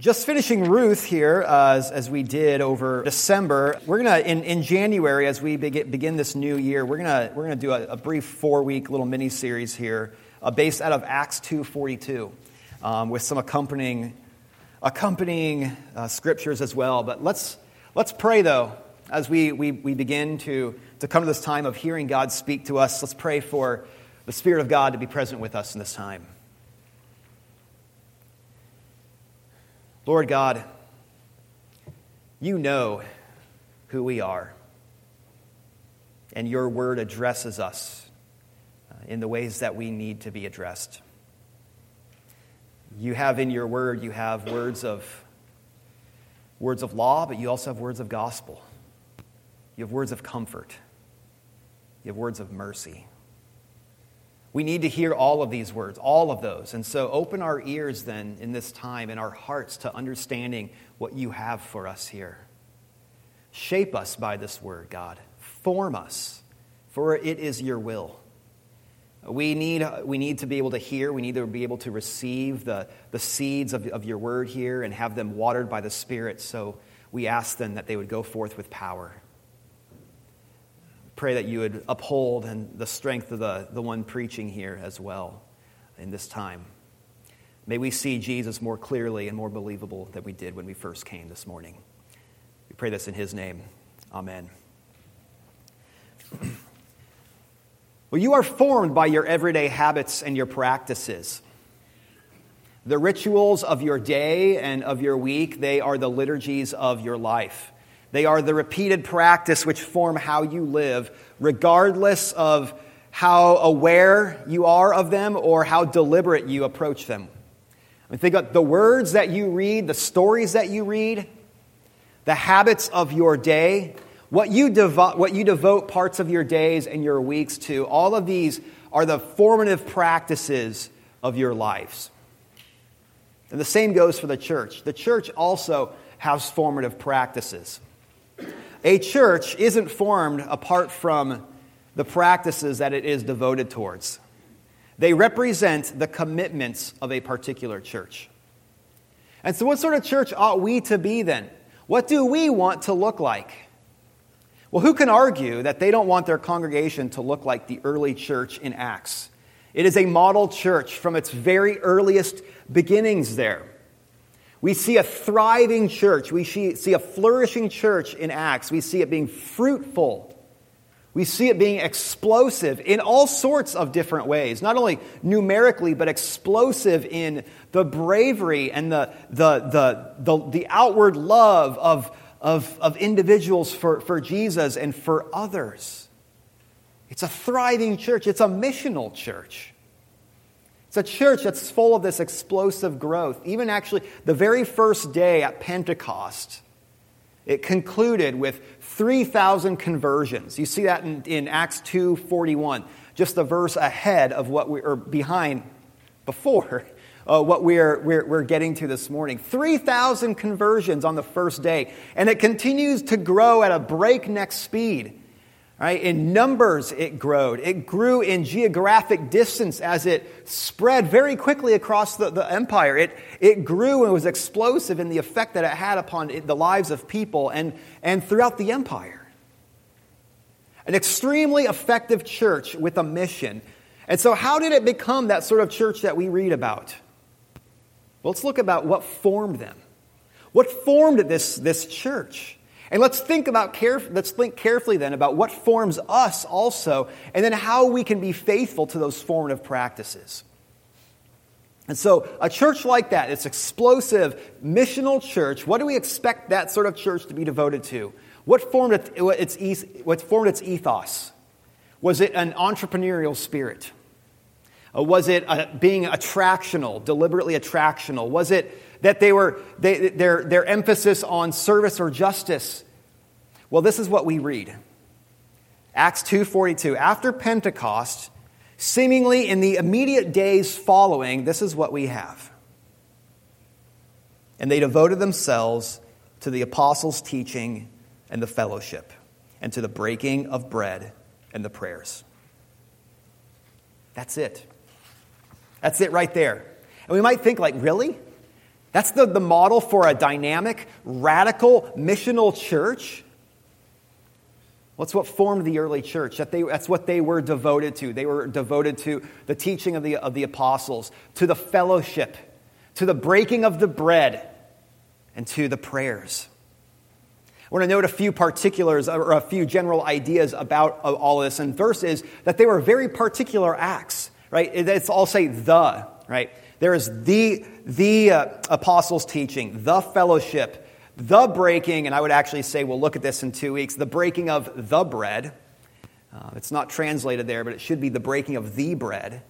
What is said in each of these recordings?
Just finishing Ruth here, uh, as, as, we did over December. We're going to, in, January, as we begin, begin this new year, we're going to we're gonna do a, a brief four week little mini series here uh, based out of Acts 2.42 um, with some accompanying, accompanying uh, scriptures as well. But let's, let's pray, though, as we, we, we begin to, to come to this time of hearing God speak to us. Let's pray for the Spirit of God to be present with us in this time. Lord God, you know who we are, and your word addresses us uh, in the ways that we need to be addressed. You have in your word, you have words of words of law, but you also have words of gospel. You have words of comfort. You have words of mercy. We need to hear all of these words, all of those. And so open our ears then in this time and our hearts to understanding what you have for us here. Shape us by this word, God. Form us, for it is your will. We need, we need to be able to hear, we need to be able to receive the, the seeds of, of your word here and have them watered by the Spirit. So we ask then that they would go forth with power pray that you would uphold and the strength of the, the one preaching here as well in this time. May we see Jesus more clearly and more believable than we did when we first came this morning. We pray this in his name. Amen. well, you are formed by your everyday habits and your practices. The rituals of your day and of your week, they are the liturgies of your life. They are the repeated practice which form how you live, regardless of how aware you are of them or how deliberate you approach them. I mean, think about the words that you read, the stories that you read, the habits of your day, what you, devo- what you devote parts of your days and your weeks to. All of these are the formative practices of your lives. And the same goes for the church. The church also has formative practices. A church isn't formed apart from the practices that it is devoted towards. They represent the commitments of a particular church. And so, what sort of church ought we to be then? What do we want to look like? Well, who can argue that they don't want their congregation to look like the early church in Acts? It is a model church from its very earliest beginnings there. We see a thriving church. We see a flourishing church in Acts. We see it being fruitful. We see it being explosive in all sorts of different ways, not only numerically, but explosive in the bravery and the, the, the, the, the outward love of, of, of individuals for, for Jesus and for others. It's a thriving church, it's a missional church. It's a church that's full of this explosive growth. Even actually, the very first day at Pentecost, it concluded with 3,000 conversions. You see that in, in Acts 2.41, just the verse ahead of what we, or behind, before uh, what we're, we're, we're getting to this morning. 3,000 conversions on the first day. And it continues to grow at a breakneck speed. Right? In numbers, it grew. It grew in geographic distance as it spread very quickly across the, the empire. It, it grew and was explosive in the effect that it had upon it, the lives of people and, and throughout the empire. An extremely effective church with a mission. And so, how did it become that sort of church that we read about? Well, let's look about what formed them. What formed this, this church? And let's think about caref- let's think carefully then about what forms us also, and then how we can be faithful to those formative practices. And so, a church like that, it's explosive, missional church. What do we expect that sort of church to be devoted to? What formed its, what formed its ethos? Was it an entrepreneurial spirit? Uh, was it uh, being attractional, deliberately attractional? Was it that they were, they, their, their emphasis on service or justice. Well, this is what we read. Acts 2:42 After Pentecost, seemingly in the immediate days following, this is what we have. And they devoted themselves to the apostles' teaching and the fellowship, and to the breaking of bread and the prayers. That's it. That's it right there. And we might think, like, really? That's the, the model for a dynamic, radical, missional church. What's what formed the early church? That they, that's what they were devoted to. They were devoted to the teaching of the, of the apostles, to the fellowship, to the breaking of the bread, and to the prayers. I want to note a few particulars or a few general ideas about uh, all this. And first is that they were very particular acts, right? It's all say the, right? There is the, the uh, apostles' teaching, the fellowship, the breaking, and I would actually say, we'll look at this in two weeks, the breaking of the bread. Uh, it's not translated there, but it should be the breaking of the bread,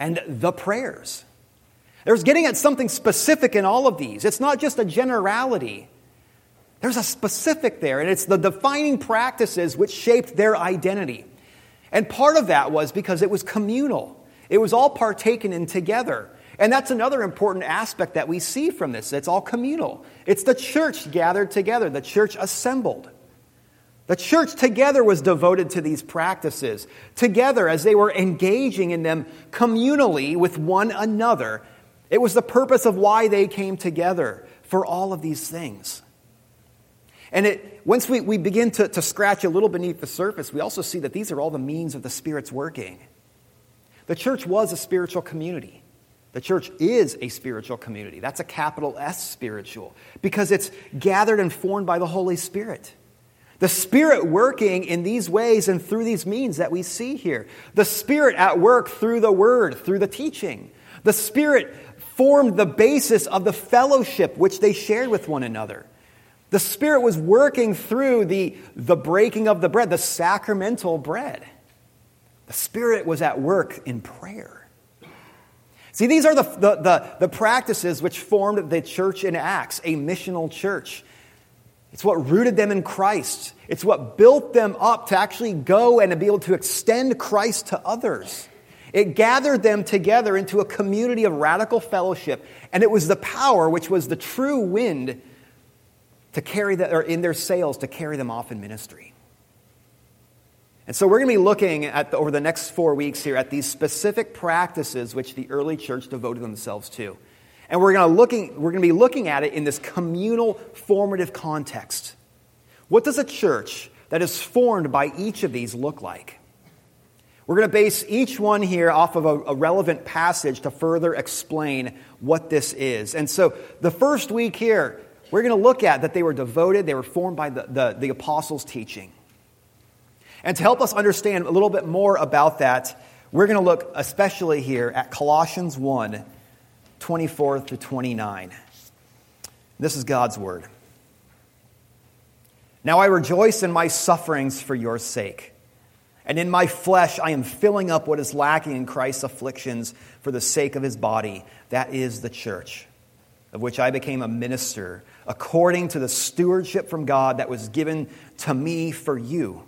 and the prayers. There's getting at something specific in all of these. It's not just a generality. There's a specific there, and it's the defining practices which shaped their identity. And part of that was because it was communal, it was all partaken in together. And that's another important aspect that we see from this. It's all communal. It's the church gathered together, the church assembled. The church together was devoted to these practices, together as they were engaging in them communally with one another. It was the purpose of why they came together for all of these things. And it, once we, we begin to, to scratch a little beneath the surface, we also see that these are all the means of the Spirit's working. The church was a spiritual community. The church is a spiritual community. That's a capital S spiritual because it's gathered and formed by the Holy Spirit. The Spirit working in these ways and through these means that we see here. The Spirit at work through the Word, through the teaching. The Spirit formed the basis of the fellowship which they shared with one another. The Spirit was working through the, the breaking of the bread, the sacramental bread. The Spirit was at work in prayer. See, these are the, the, the, the, practices which formed the church in Acts, a missional church. It's what rooted them in Christ. It's what built them up to actually go and to be able to extend Christ to others. It gathered them together into a community of radical fellowship, and it was the power which was the true wind to carry them, or in their sails to carry them off in ministry. And so we're going to be looking at the, over the next four weeks here at these specific practices which the early church devoted themselves to. And we're going, to looking, we're going to be looking at it in this communal formative context. What does a church that is formed by each of these look like? We're going to base each one here off of a, a, relevant passage to further explain what this is. And so the first week here, we're going to look at that they were devoted, they were formed by the, the, the apostles' teaching. And to help us understand a little bit more about that, we're going to look especially here at Colossians 1 24 to 29. This is God's word. Now I rejoice in my sufferings for your sake. And in my flesh, I am filling up what is lacking in Christ's afflictions for the sake of his body. That is the church, of which I became a minister according to the stewardship from God that was given to me for you,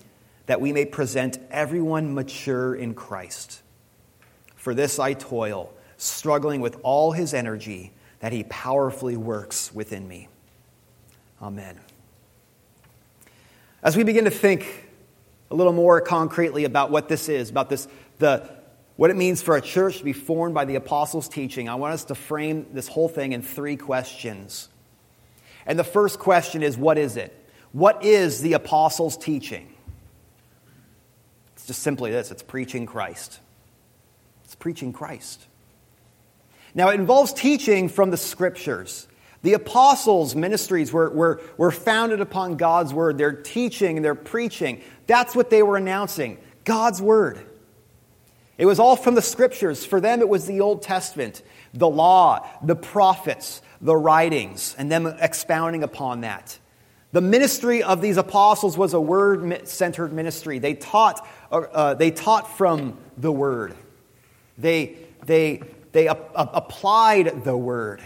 that we may present everyone mature in Christ. For this I toil, struggling with all his energy that he powerfully works within me. Amen. As we begin to think a little more concretely about what this is, about this, the, what it means for a church to be formed by the apostles' teaching, I want us to frame this whole thing in three questions. And the first question is what is it? What is the apostles' teaching? It's just simply this it's preaching Christ. It's preaching Christ. Now, it involves teaching from the scriptures. The apostles' ministries were, were, were founded upon God's word. They're teaching and they're preaching. That's what they were announcing God's word. It was all from the scriptures. For them, it was the Old Testament, the law, the prophets, the writings and them expounding upon that. The ministry of these apostles was a word centered ministry. They taught, uh, uh, they taught from the word, they, they, they a- a- applied the word.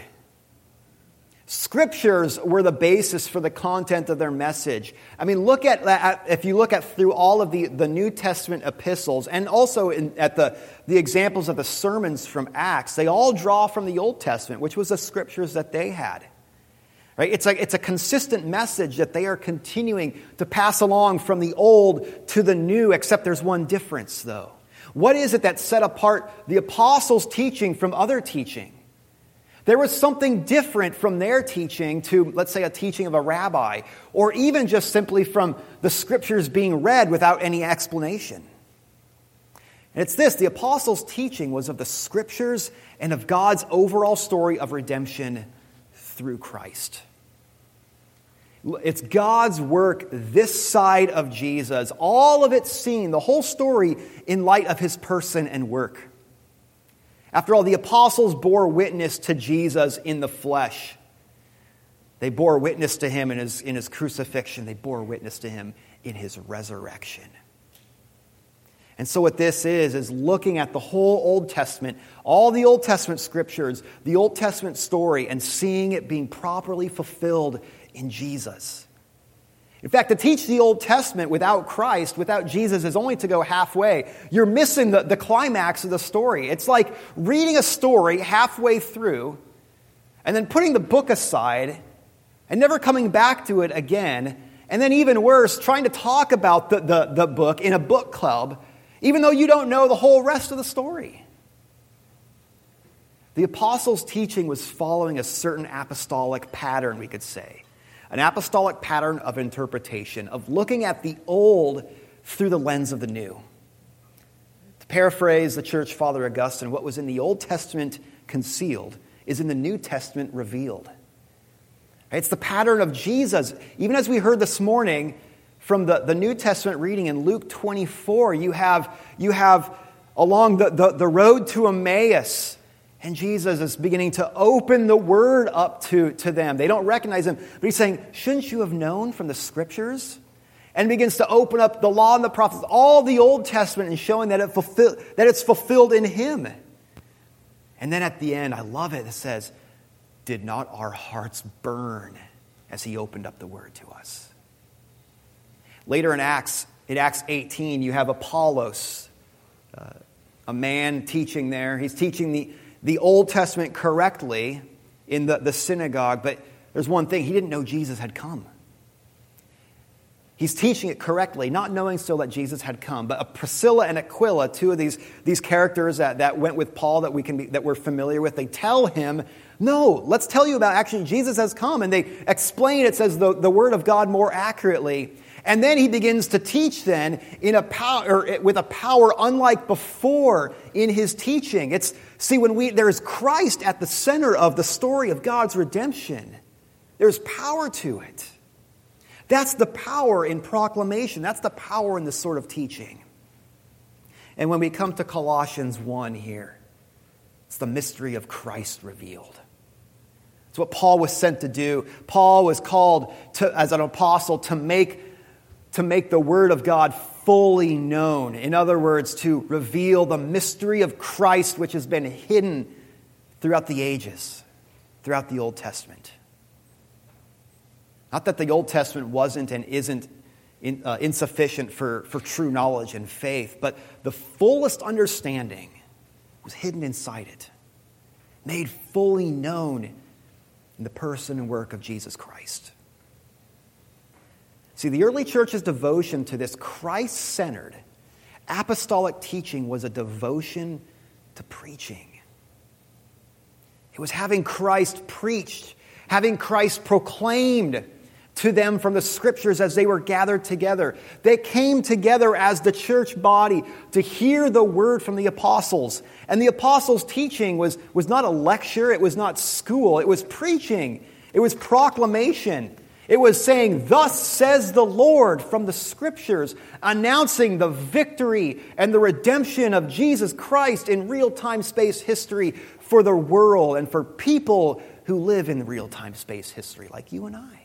Scriptures were the basis for the content of their message. I mean, look at, if you look at through all of the, the New Testament epistles and also in, at the, the examples of the sermons from Acts, they all draw from the Old Testament, which was the scriptures that they had. Right? It's, like, it's a consistent message that they are continuing to pass along from the old to the new, except there's one difference, though. What is it that set apart the apostles' teaching from other teaching? There was something different from their teaching to, let's say, a teaching of a rabbi, or even just simply from the scriptures being read without any explanation. And it's this the apostles' teaching was of the scriptures and of God's overall story of redemption through Christ. It's God's work this side of Jesus, all of it seen, the whole story in light of his person and work. After all, the apostles bore witness to Jesus in the flesh. They bore witness to him in his, in his crucifixion, they bore witness to him in his resurrection. And so, what this is, is looking at the whole Old Testament, all the Old Testament scriptures, the Old Testament story, and seeing it being properly fulfilled in Jesus. In fact, to teach the Old Testament without Christ, without Jesus, is only to go halfway. You're missing the, the climax of the story. It's like reading a story halfway through and then putting the book aside and never coming back to it again. And then, even worse, trying to talk about the, the, the book in a book club, even though you don't know the whole rest of the story. The apostles' teaching was following a certain apostolic pattern, we could say an apostolic pattern of interpretation, of looking at the old through the lens of the new. To paraphrase the church father Augustine, what was in the Old Testament concealed is in the New Testament revealed. It's the pattern of Jesus. Even as we heard this morning from the, the New Testament reading in Luke 24, you have, you have along the, the, the road to Emmaus, and Jesus is beginning to open the word up to, to them. They don't recognize him, but he's saying, Shouldn't you have known from the scriptures? And begins to open up the law and the prophets, all the Old Testament, and showing that, it fulfill, that it's fulfilled in him. And then at the end, I love it, it says, Did not our hearts burn as he opened up the word to us? Later in Acts, in Acts 18, you have Apollos, uh, a man teaching there. He's teaching the the Old Testament correctly in the, the synagogue, but there's one thing he didn't know Jesus had come. He's teaching it correctly, not knowing still that Jesus had come. But Priscilla and Aquila, two of these, these characters that, that went with Paul that, we can be, that we're familiar with, they tell him, No, let's tell you about actually Jesus has come. And they explain, it says, the, the word of God more accurately. And then he begins to teach then in a power, eh, with a power unlike before in his teaching. It's, see, when we, there's Christ at the center of the story of God's redemption, there's power to it. That's the power in proclamation. That's the power in this sort of teaching. And when we come to Colossians 1 here, it's the mystery of Christ revealed. It's what Paul was sent to do. Paul was called to, as an apostle to make to make the Word of God fully known. In other words, to reveal the mystery of Christ, which has been hidden throughout the ages, throughout the Old Testament. Not that the Old Testament wasn't and isn't in, uh, insufficient for, for true knowledge and faith, but the fullest understanding was hidden inside it, made fully known in the person and work of Jesus Christ. See, the early church's devotion to this Christ centered apostolic teaching was a devotion to preaching. It was having Christ preached, having Christ proclaimed to them from the scriptures as they were gathered together. They came together as the church body to hear the word from the apostles. And the apostles' teaching was, was not a lecture, it was not school, it was preaching, it was proclamation. It was saying, Thus says the Lord from the scriptures, announcing the victory and the redemption of Jesus Christ in real time space history for the world and for people who live in real time space history, like you and I.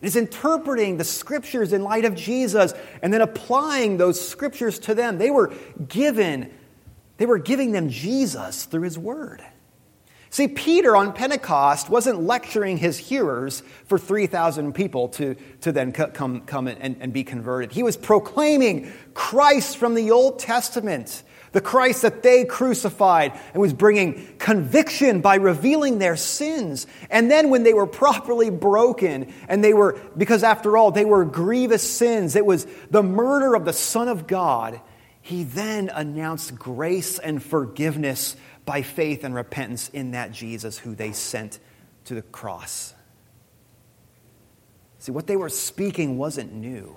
It is interpreting the scriptures in light of Jesus and then applying those scriptures to them. They were given, they were giving them Jesus through his word. See, Peter on Pentecost wasn't lecturing his hearers for 3,000 people to, to then come, come and, and be converted. He was proclaiming Christ from the Old Testament, the Christ that they crucified, and was bringing conviction by revealing their sins. And then, when they were properly broken, and they were, because after all, they were grievous sins, it was the murder of the Son of God, he then announced grace and forgiveness by faith and repentance in that Jesus who they sent to the cross. See, what they were speaking wasn't new,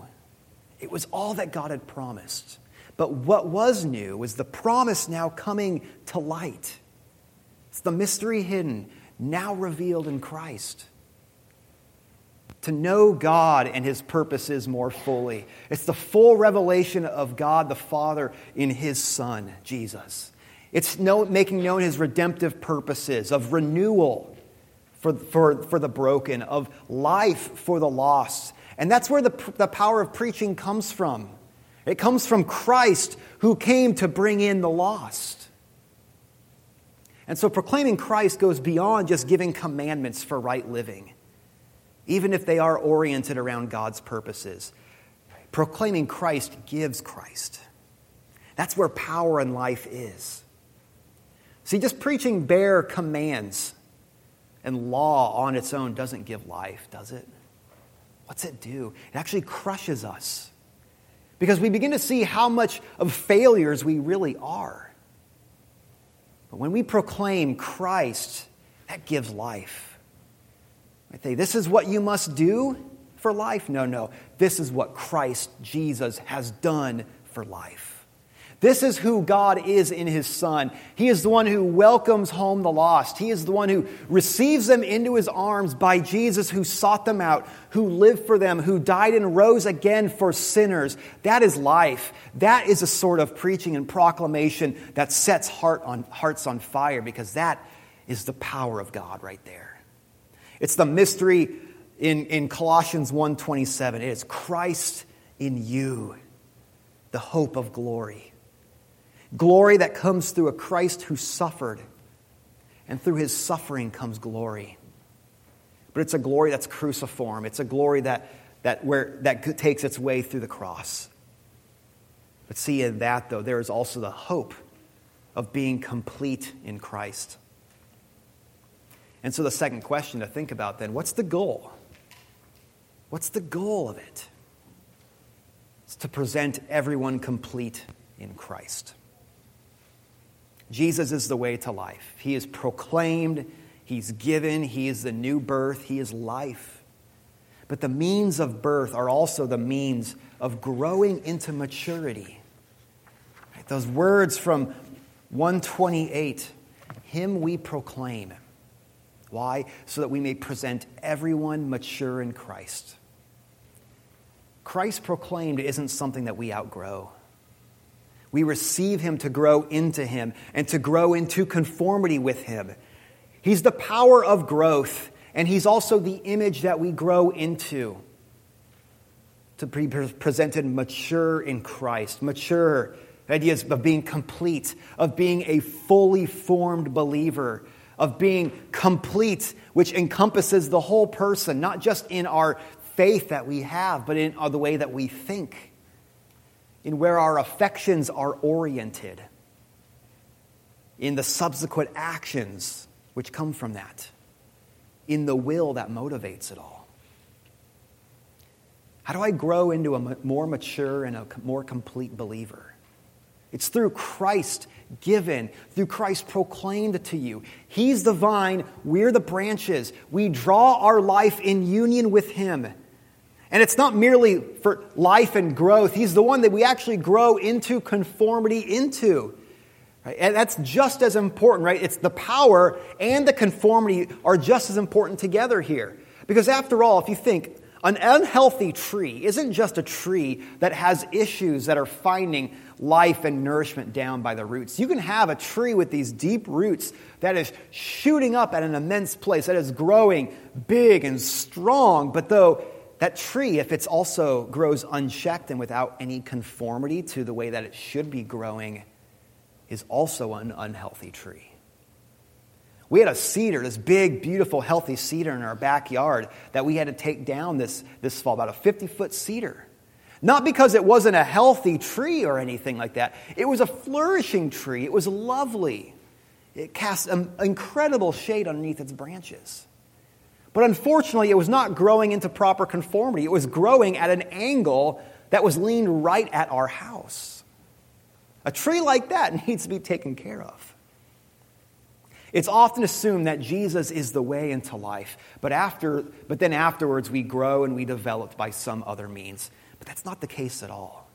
it was all that God had promised. But what was new was the promise now coming to light. It's the mystery hidden, now revealed in Christ. To know God and His purposes more fully. It's the full revelation of God the Father in His Son, Jesus. It's making known his redemptive purposes of renewal for, for, for the broken, of life for the lost. And that's where the, the power of preaching comes from. It comes from Christ who came to bring in the lost. And so proclaiming Christ goes beyond just giving commandments for right living, even if they are oriented around God's purposes. Proclaiming Christ gives Christ. That's where power and life is. See, just preaching bare commands and law on its own doesn't give life, does it? What's it do? It actually crushes us because we begin to see how much of failures we really are. But when we proclaim Christ, that gives life. I say, this is what you must do for life. No, no. This is what Christ Jesus has done for life. This is who God is in his Son. He is the one who welcomes home the lost. He is the one who receives them into his arms by Jesus, who sought them out, who lived for them, who died and rose again for sinners. That is life. That is a sort of preaching and proclamation that sets heart on, hearts on fire because that is the power of God right there. It's the mystery in, in Colossians 1.27. It is Christ in you, the hope of glory. Glory that comes through a Christ who suffered, and through his suffering comes glory. But it's a glory that's cruciform. It's a glory that, that, where, that takes its way through the cross. But see, in that, though, there is also the hope of being complete in Christ. And so, the second question to think about then what's the goal? What's the goal of it? It's to present everyone complete in Christ. Jesus is the way to life. He is proclaimed, He's given, He is the new birth, He is life. But the means of birth are also the means of growing into maturity. Right? Those words from 128 Him we proclaim. Why? So that we may present everyone mature in Christ. Christ proclaimed isn't something that we outgrow. We receive him to grow into him and to grow into conformity with him. He's the power of growth, and he's also the image that we grow into. To be presented mature in Christ, mature ideas of being complete, of being a fully formed believer, of being complete, which encompasses the whole person, not just in our faith that we have, but in uh, the way that we think in where our affections are oriented, in the subsequent actions which come from that, in the will that motivates it all. How do I grow into a more mature and a more complete believer? It's through Christ given, through Christ proclaimed to you. He's the vine, we're the branches. We draw our life in union with Him. And it's not merely for life and growth. He's the one that we actually grow into conformity into. Right? And that's just as important, right? It's the power and the conformity are just as important together here. Because after all, if you think, an unhealthy tree isn't just a tree that has issues that are finding life and nourishment down by the roots. You can have a tree with these deep roots that is shooting up at an immense place, that is growing big and strong, but though that tree, if it's also grows unchecked and without any conformity to the way that it should be growing, is also an unhealthy tree. We had a cedar, this big, beautiful, healthy cedar in our backyard that we had to take down this, this fall, about a 50 foot cedar. Not because it wasn't a healthy tree or anything like that, it was a flourishing tree. It was lovely. It cast an um, incredible shade underneath its branches. But unfortunately, it was not growing into proper conformity. It was growing at an angle that was leaned right at our house. A tree like that needs to be taken care of. It's often assumed that Jesus is the way into life, but, after, but then afterwards we grow and we develop by some other means. But that's not the case at all.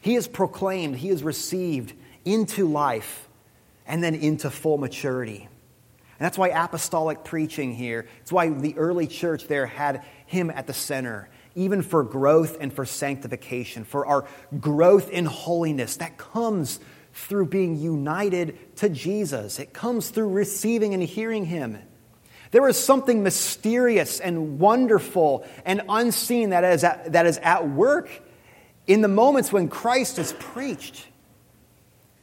He is proclaimed, he is received into life and then into full maturity. And that's why apostolic preaching here, it's why the early church there had him at the center, even for growth and for sanctification, for our growth in holiness that comes through being united to Jesus. It comes through receiving and hearing him. There is something mysterious and wonderful and unseen that is at, that is at work in the moments when Christ is preached.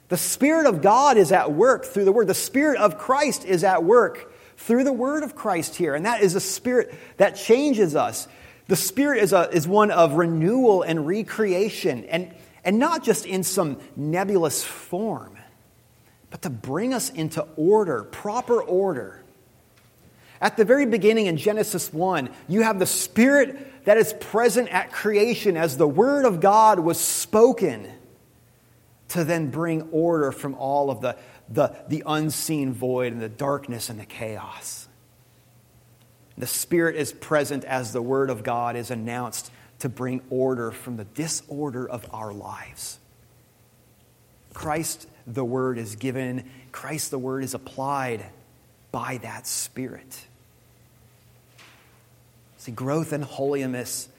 The Spirit of God is at work through the Word. The Spirit of Christ is at work through the Word of Christ here. And that is a Spirit that changes us. The Spirit is, a, is one of renewal and recreation, and, and not just in some nebulous form, but to bring us into order, proper order. At the very beginning in Genesis 1, you have the Spirit that is present at creation as the Word of God was spoken to then bring order from all of the, the, the unseen void and the darkness and the chaos. The Spirit is present as the Word of God is announced to bring order from the disorder of our lives. Christ, the Word, is given, Christ, the Word, is applied by that Spirit. See, growth in holiness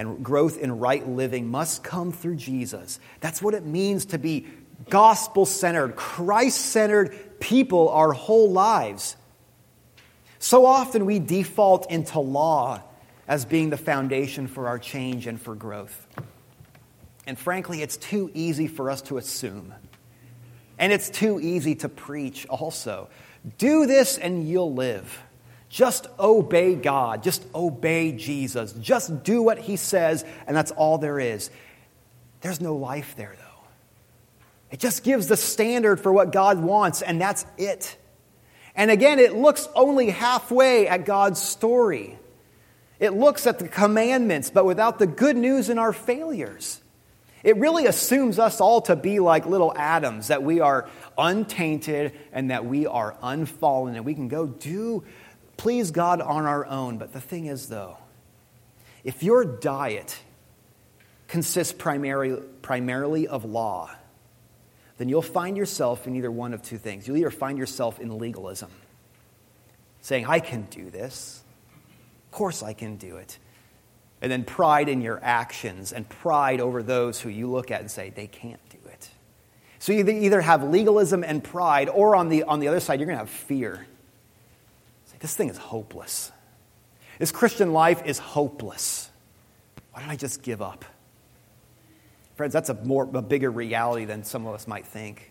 and growth in right living must come through Jesus. That's what it means to be gospel centered, Christ centered people our whole lives. So often we default into law as being the foundation for our change and for growth. And frankly, it's too easy for us to assume. And it's too easy to preach also. Do this and you'll live. Just obey God. Just obey Jesus. Just do what he says, and that's all there is. There's no life there, though. It just gives the standard for what God wants, and that's it. And again, it looks only halfway at God's story. It looks at the commandments, but without the good news in our failures. It really assumes us all to be like little Adams, that we are untainted and that we are unfallen, and we can go do please God on our own. But the thing is, though, if your diet consists primarily, primarily of law, then you'll find yourself in either one of two things. You'll either find yourself in legalism, saying, I can do this. Of course, I can do it. And then pride in your actions and pride over those who you look at and say, they can't do it. So you either have legalism and pride, or on the, on the other side, you're going to have fear this thing is hopeless. This Christian life is hopeless. Why don't I just give up? Friends, that's a more a bigger reality than some of us might think.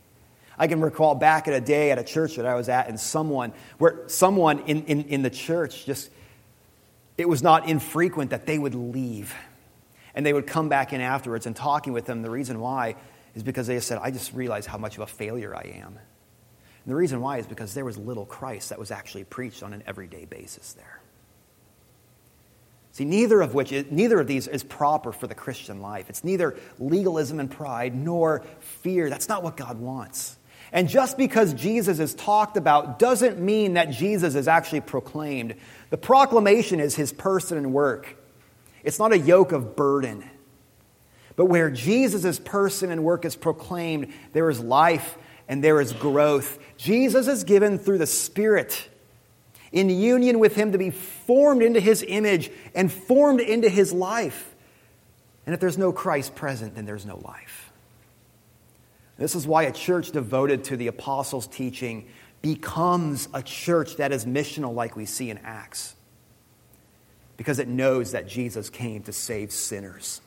I can recall back at a day at a church that I was at, and someone where someone in, in, in the church just it was not infrequent that they would leave. And they would come back in afterwards and talking with them. The reason why is because they said, I just realized how much of a failure I am. And the reason why is because there was little Christ that was actually preached on an everyday basis there. See, neither of which, neither of these is proper for the Christian life. It's neither legalism and pride nor fear. That's not what God wants. And just because Jesus is talked about doesn't mean that Jesus is actually proclaimed. The proclamation is his person and work. It's not a yoke of burden. But where Jesus' person and work is proclaimed, there is life and there is growth. Jesus is given through the Spirit in union with Him to be formed into His image and formed into His life. And if there's no Christ present, then there's no life. This is why a church devoted to the apostles' teaching becomes a church that is missional, like we see in Acts, because it knows that Jesus came to save sinners.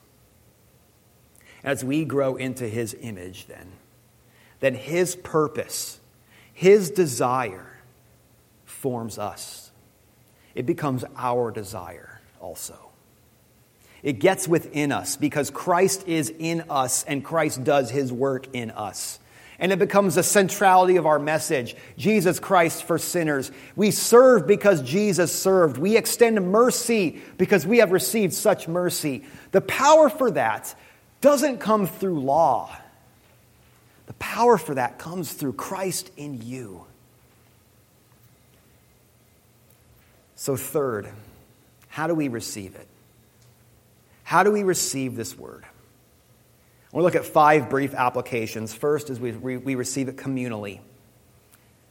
As we grow into his image, then, then his purpose, his desire forms us. It becomes our desire also. It gets within us because Christ is in us and Christ does his work in us. And it becomes the centrality of our message Jesus Christ for sinners. We serve because Jesus served. We extend mercy because we have received such mercy. The power for that doesn't come through law, the power for that comes through Christ in you. So, third, how do we receive it? How do we receive this word? We'll look at five brief applications. First is we, we receive it communally.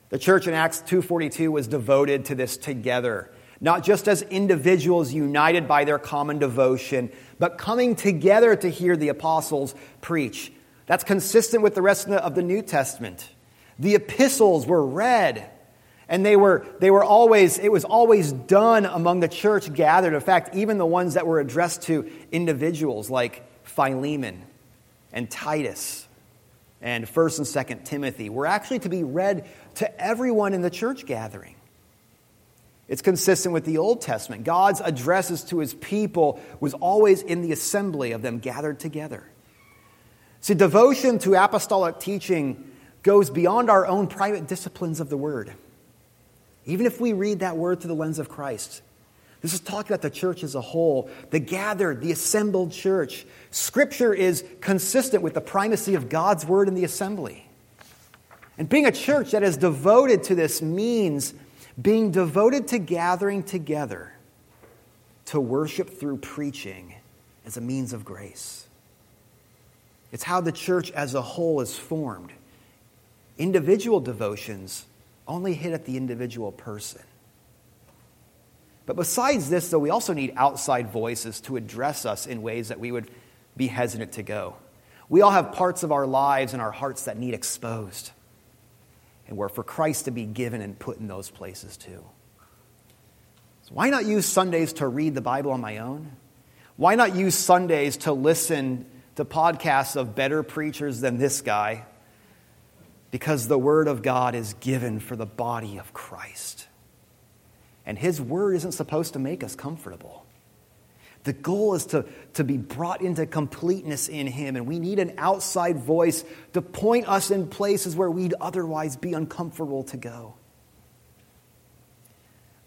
The church in Acts 2:42 was devoted to this together, not just as individuals united by their common devotion, but coming together to hear the apostles preach. That's consistent with the rest of the New Testament. The epistles were read, and they were, they were always, it was always done among the church gathered. In fact, even the ones that were addressed to individuals like Philemon and Titus and 1st and 2nd Timothy were actually to be read to everyone in the church gathering. It's consistent with the Old Testament. God's addresses to his people was always in the assembly of them gathered together. See, devotion to apostolic teaching goes beyond our own private disciplines of the word. Even if we read that word through the lens of Christ, this is talking about the church as a whole, the gathered, the assembled church. Scripture is consistent with the primacy of God's word in the assembly. And being a church that is devoted to this means being devoted to gathering together to worship through preaching as a means of grace. It's how the church as a whole is formed. Individual devotions only hit at the individual person. But besides this, though, we also need outside voices to address us in ways that we would be hesitant to go. We all have parts of our lives and our hearts that need exposed. And we're for Christ to be given and put in those places too. So why not use Sundays to read the Bible on my own? Why not use Sundays to listen to podcasts of better preachers than this guy? Because the Word of God is given for the body of Christ. And His Word isn't supposed to make us comfortable. The goal is to, to be brought into completeness in Him, and we need an outside voice to point us in places where we'd otherwise be uncomfortable to go.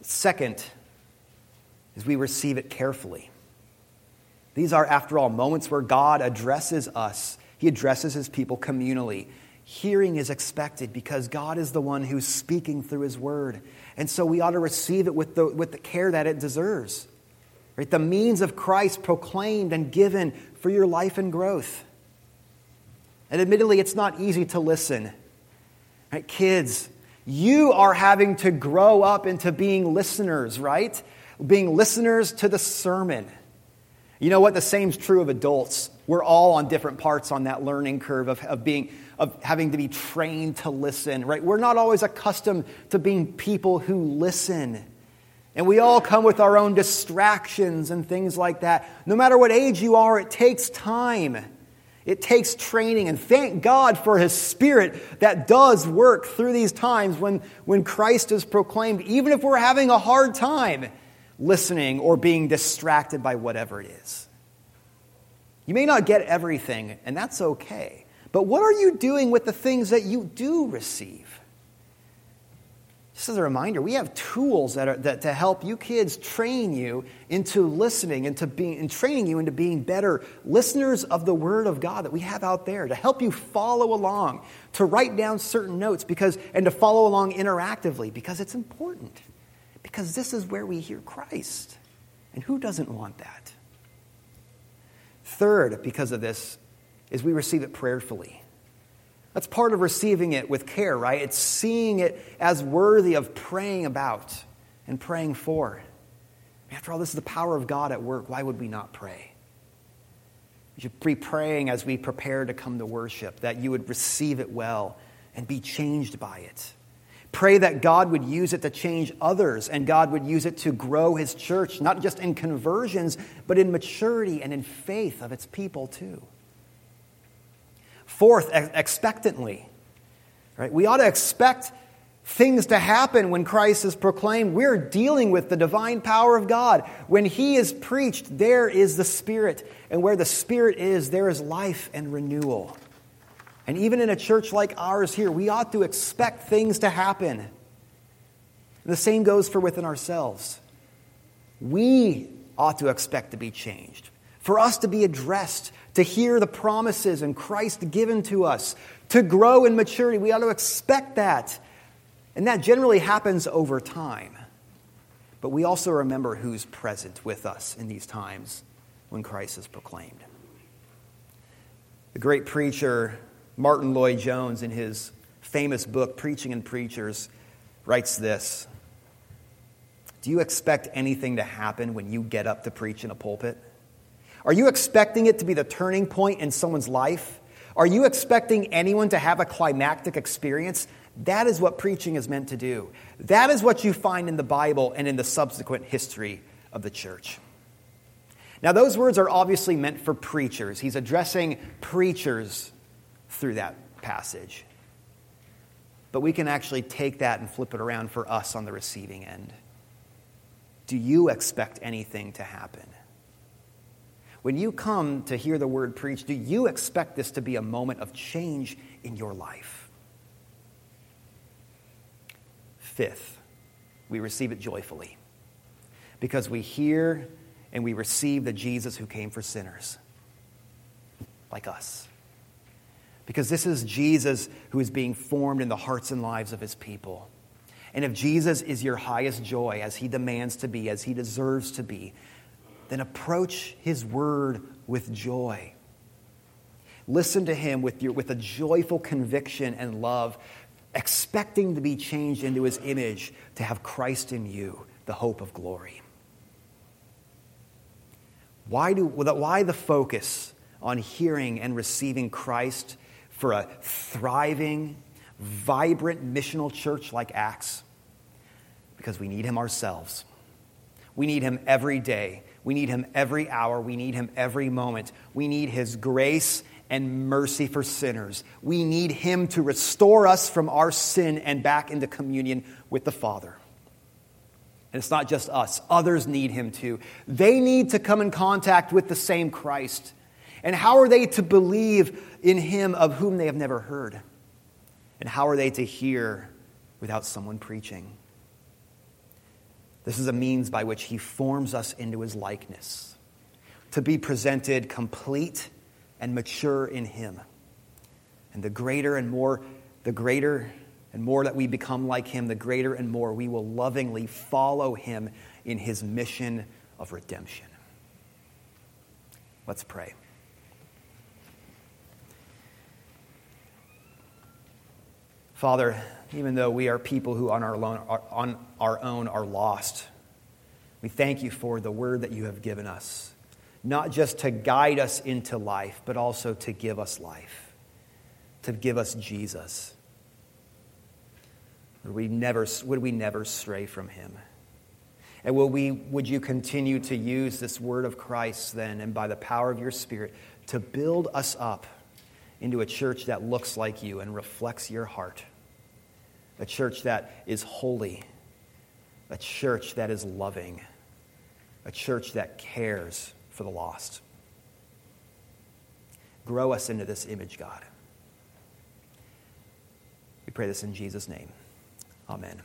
Second is we receive it carefully. These are, after all, moments where God addresses us. He addresses His people communally. Hearing is expected because God is the one who's speaking through His Word. And so we ought to receive it with the, with the care that it deserves. Right? The means of Christ proclaimed and given for your life and growth. And admittedly, it's not easy to listen. Right? Kids, you are having to grow up into being listeners, right? Being listeners to the sermon. You know what? The same's true of adults. We're all on different parts on that learning curve of, of being of having to be trained to listen, right? We're not always accustomed to being people who listen. And we all come with our own distractions and things like that. No matter what age you are, it takes time. It takes training. And thank God for His Spirit that does work through these times when, when Christ is proclaimed, even if we're having a hard time listening or being distracted by whatever it is. You may not get everything, and that's okay. But what are you doing with the things that you do receive? Just as a reminder, we have tools that are that to help you kids train you into listening and to being and training you into being better listeners of the Word of God that we have out there to help you follow along, to write down certain notes because and to follow along interactively because it's important. Because this is where we hear Christ. And who doesn't want that? Third, because of this, is we receive it prayerfully. That's part of receiving it with care, right? It's seeing it as worthy of praying about and praying for. After all, this is the power of God at work. Why would we not pray? We should be praying as we prepare to come to worship, that you would receive it well and be changed by it. Pray that God would use it to change others and God would use it to grow his church, not just in conversions, but in maturity and in faith of its people too. Fourth, expectantly. Right? We ought to expect things to happen when Christ is proclaimed. We're dealing with the divine power of God. When He is preached, there is the Spirit. And where the Spirit is, there is life and renewal. And even in a church like ours here, we ought to expect things to happen. The same goes for within ourselves. We ought to expect to be changed, for us to be addressed, to hear the promises and Christ given to us, to grow in maturity. We ought to expect that. And that generally happens over time. But we also remember who's present with us in these times when Christ is proclaimed. The great preacher Martyn Lloyd-Jones, in his famous book, Preaching and Preachers, writes this Do you expect anything to happen when you get up to preach in a pulpit? Are you expecting it to be the turning point in someone's life? Are you expecting anyone to have a climactic experience? That is what preaching is meant to do. That is what you find in the Bible and in the subsequent history of the church. Now, those words are obviously meant for preachers. He's addressing preachers through that passage. But we can actually take that and flip it around for us on the receiving end. Do you expect anything to happen? When you come to hear the word preached, do you expect this to be a moment of change in your life? Fifth, we receive it joyfully because we hear and we receive the Jesus who came for sinners like us. Because this is Jesus who is being formed in the hearts and lives of his people. And if Jesus is your highest joy, as he demands to be, as he deserves to be, then approach his word with joy. Listen to him with, your, with a joyful conviction and love, expecting to be changed into his image, to have Christ in you, the hope of glory. Why, do, why the focus on hearing and receiving Christ for a thriving, vibrant missional church like Acts? Because we need him ourselves. We need him every day. We need him every hour. We need him every moment. We need his grace and mercy for sinners. We need him to restore us from our sin and back into communion with the Father. And it's not just us, others need him too. They need to come in contact with the same Christ. And how are they to believe in him of whom they have never heard? And how are they to hear without someone preaching? This is a means by which he forms us into his likeness, to be presented complete and mature in him. And the greater and more, the greater and more that we become like him, the greater and more we will lovingly follow him in his mission of redemption. Let's pray. Father, even though we are people who on our, own, on our own are lost, we thank you for the word that you have given us, not just to guide us into life, but also to give us life, to give us Jesus. Would we never, would we never stray from him? And will we, would you continue to use this word of Christ then, and by the power of your Spirit, to build us up into a church that looks like you and reflects your heart? a church that is holy, a church that is loving, a church that cares for the lost. Grow us into this image, God. We pray this in Jesus' name. Amen.